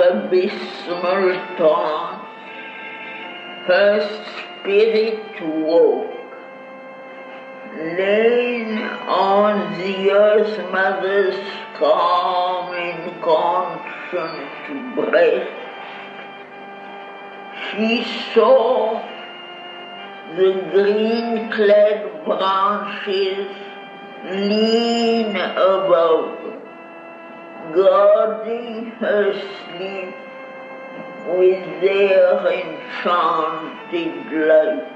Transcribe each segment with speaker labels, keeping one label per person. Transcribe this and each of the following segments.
Speaker 1: abysmal trance, her spirit woke, laid on the earth mother's calm and conscious breast. She saw the green clad branches lean above, guarding her sleep with their enchanted light.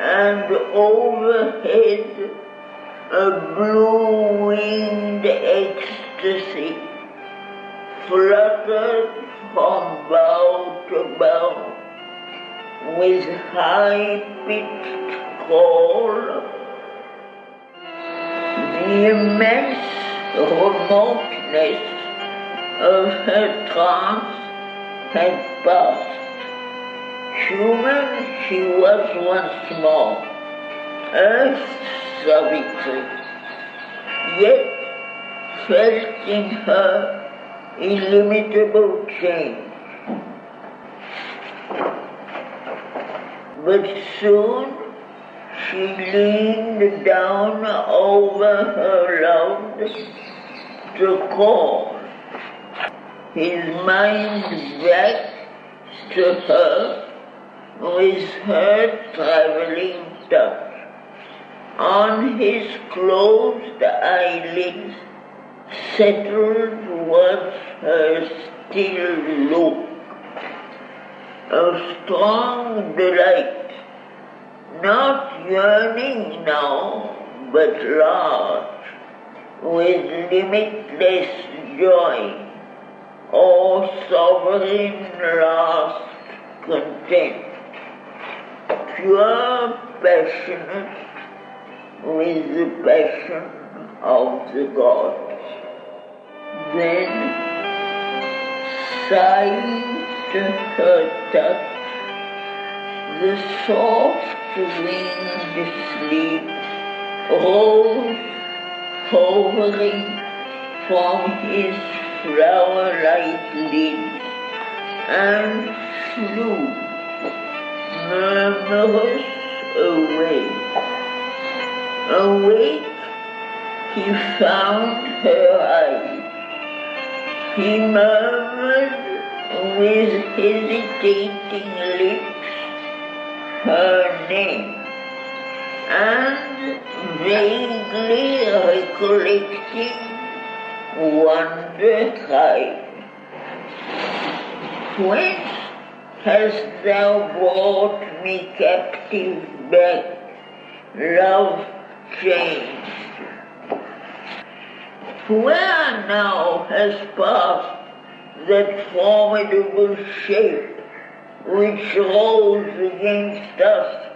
Speaker 1: And overhead, a blue-winged ecstasy fluttered from bough to bough with high-pitched call. The immense remoteness of her trance had passed. Human she was once more, Earth Savitri, yet felt in her illimitable change. But soon she leaned down over her love to call his mind back to her with her traveling touch. On his closed eyelids settled was her still look, a strong delight, not yearning now, but large, with limitless joy, or sovereign last content, pure passionate with the passion of the gods. Then sighed her touch, the soft winged sleep rose hovering from his flower-like lids and flew murmurous away. Awake, he found her eyes. He murmured with hesitating lips her name, and vaguely recollecting, wonder cried, Whence hast thou brought me captive back, love changed? Where now has passed that formidable shape which rose against us,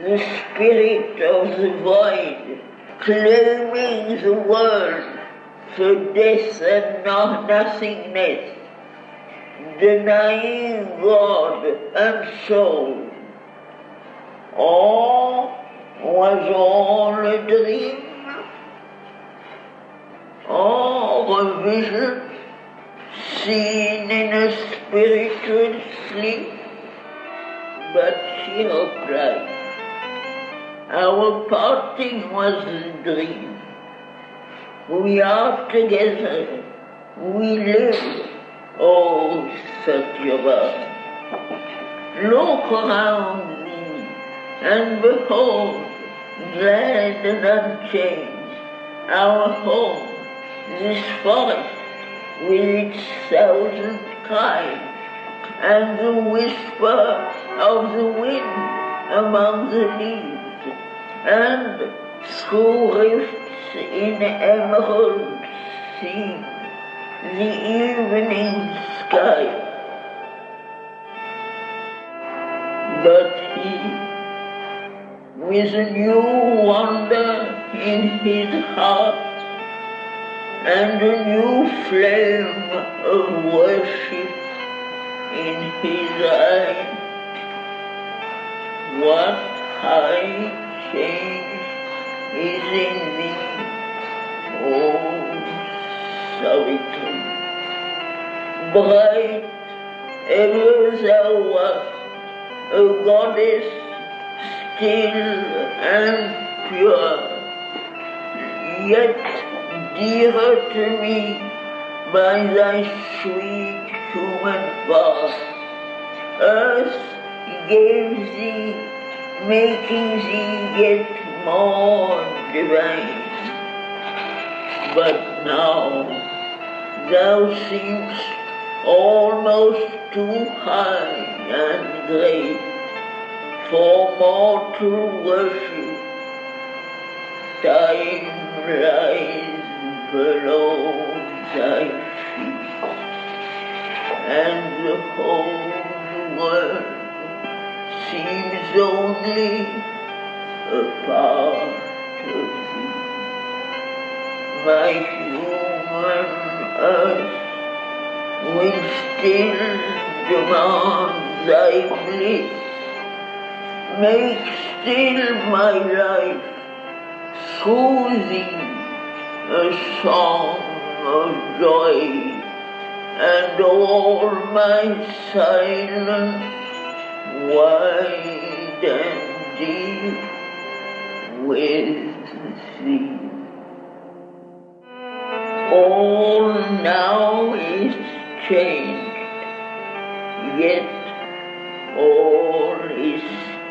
Speaker 1: the spirit of the void, claiming the world for death and not nothingness, denying God and soul? Or was all a dream? Or a vision seen in a spiritual sleep? But she replied, our parting was a dream. We are together. We live. Oh, Satyavan. Look around thee and behold, glad and unchanged, our home, this forest with its thousand cries, and the whisper of the wind among the leaves, and through rifts in emerald sea, the evening sky. But he, with a new wonder in his heart, and a new flame of worship in his eye. What high change is in thee, O Savitri? bright ever thou wast, a goddess still and pure, yet dearer to me by thy sweet human birth. Earth gave thee, making thee yet more divine. But now thou seemst almost too high and great for mortal worship. Time lies below thy feet, and the whole world seems only a part of thee. My human earth will still demand thy bliss. Make still my life thee a song of joy, and all my silence wide and deep with thee. All now is changed, yet all is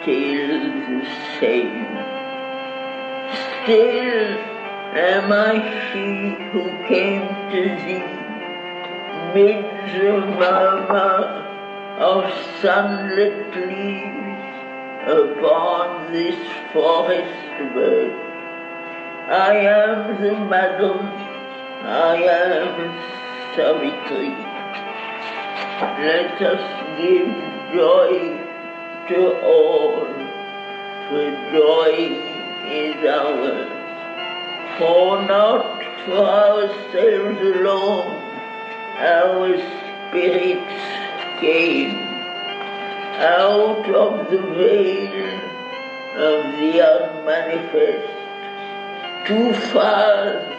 Speaker 1: still the same. Still am I she who came to thee mid of sunlit leaves upon this forest bird. I am the Madran, I am Savitri. Let us give joy to all, for joy is ours. For not for ourselves alone our spirits came out of the veil of the unmanifest. To fires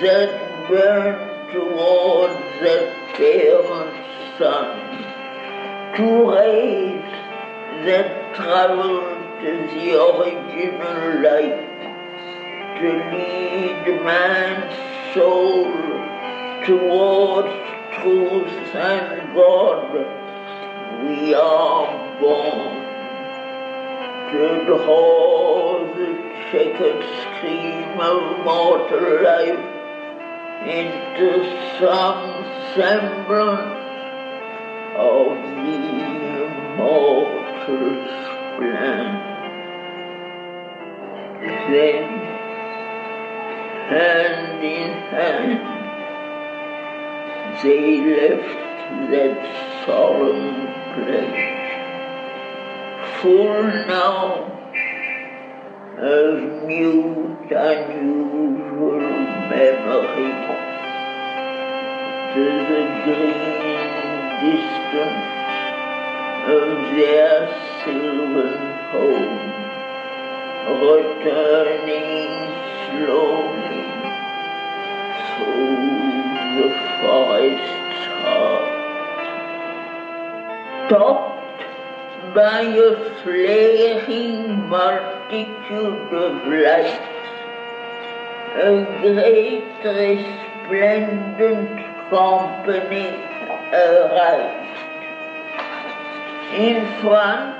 Speaker 1: that burn towards that parent sun, two rays that travel to the original light, to lead man's soul towards truth and God. We are born to draw the checkered stream of mortal life into some semblance of the immortal splendor. Then, hand in hand, they left that solemn place, full now of mute, unusual memory. To the green distance of their sylvan home, returning slowly the forest's heart. Topped by a flaring multitude of lights, a great resplendent company arrived. In front,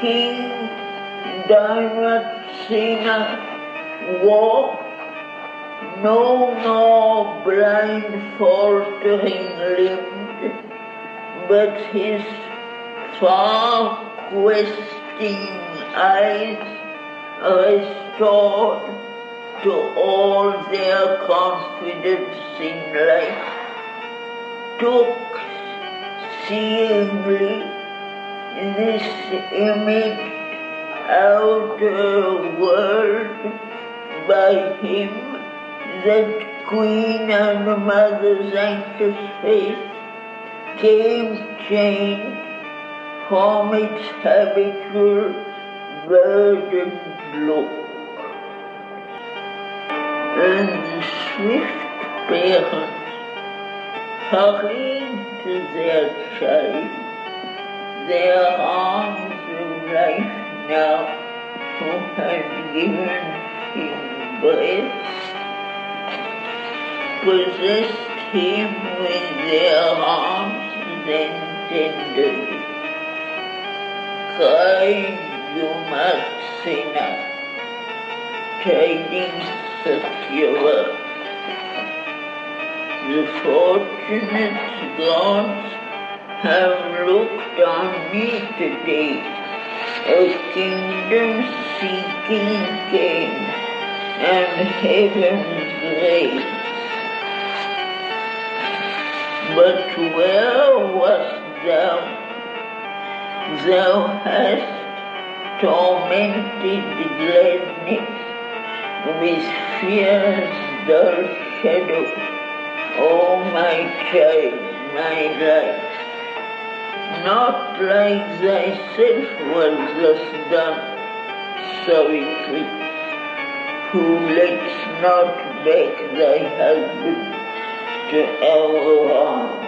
Speaker 1: King Dyumatsena walked no more blind faltering limbed, but his far questing eyes restored to all their confidence in life. Took seeingly this image outer world by him that Queen and Mother's anxious face came changed from its habitual burdened look. And the swift parents hurrying to their child, their arms of life now, who had given him breath, possessed him with their arms and tenderly, cried, you must sinner, tidings secure. The fortunate gods have looked on me today, a kingdom seeking king and heaven's grace. But where wast thou? Thou hast tormented gladness with fear's dull shadow. O my child, my life, not like thyself was thus done, Savitri, who lets not back thy husband to arms.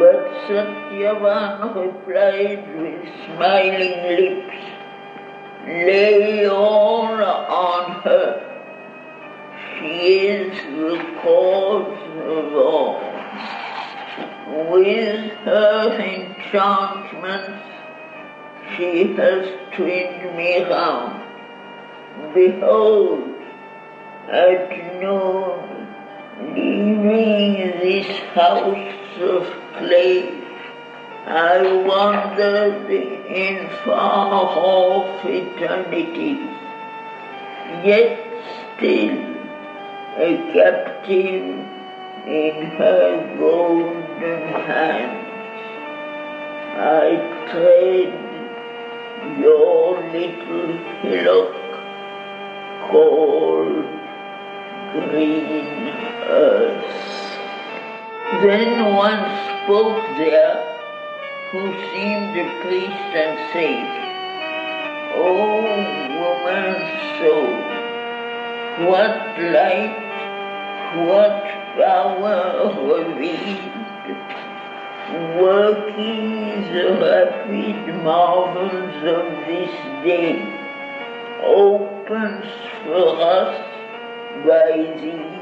Speaker 1: But Satyavan replied with smiling lips, lay all on her. She is the cause of all. With her enchantments, she has turned me round. Behold, at noon, leaving this house of clay, I wandered in far off eternity, yet still a captive in her golden hands. I tread your little hillock called green earth. Then one spoke there who seemed a priest and said, O woman's soul, what light, what power revealed, working the rapid marvels of this day, opens for us by thee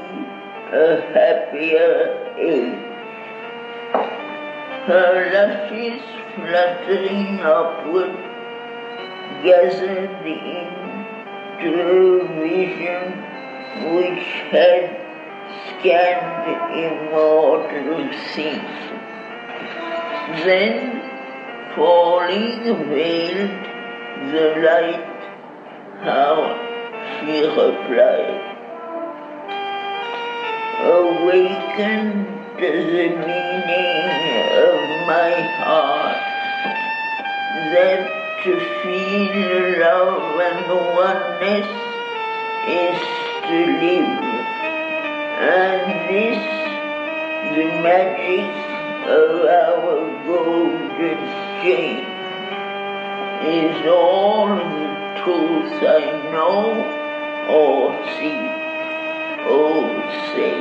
Speaker 1: a happier age. Her lashes fluttering upward, gathered into a vision which had scanned immortal scenes. Then, falling veiled the light, how she replied, awakened to the meaning of my heart, that to feel love and oneness is to live, and this the magic of our golden chain is all the truth I know or see. Oh, say,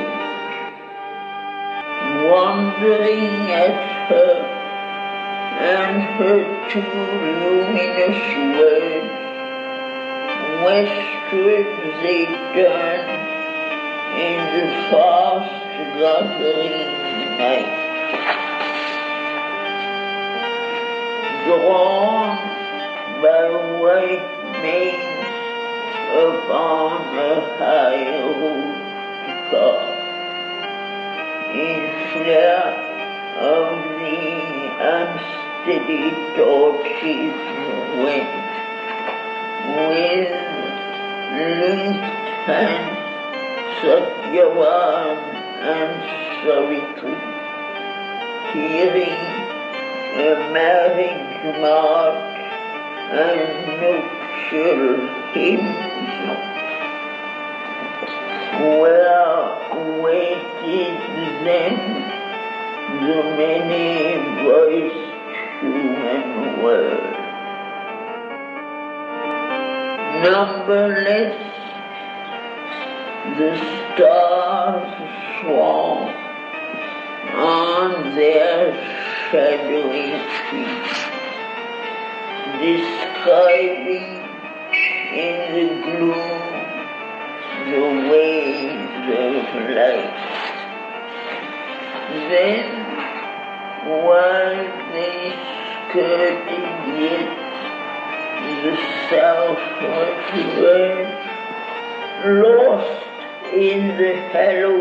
Speaker 1: wondering at her and her two luminous words, westward they turn in the fast gathering night. Drawn by white manes upon a high old car, in flare of the unsteady torches went, with linked hands Satyavan and Savitri, hearing a marriage march and nuptial hymns waited the many voiced human word. Numberless the stars swarm on their shadowy describing in the gloom the ways of light. Then, while they skirted yet the southward lost in the hollow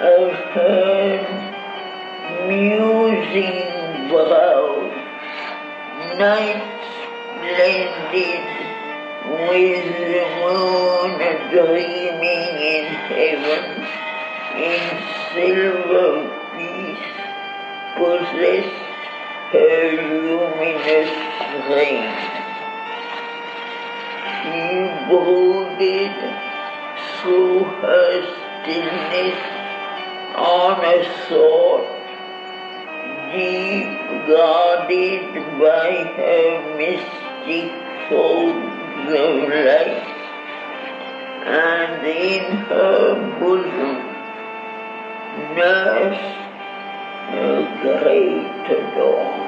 Speaker 1: of her musing brow, night splendid with the moon dreaming in heaven in silver peace possessed her luminous reign. She brooded through her stillness on a thought deep guarded by her mystic folds light, and in her bosom nursed a great dawn.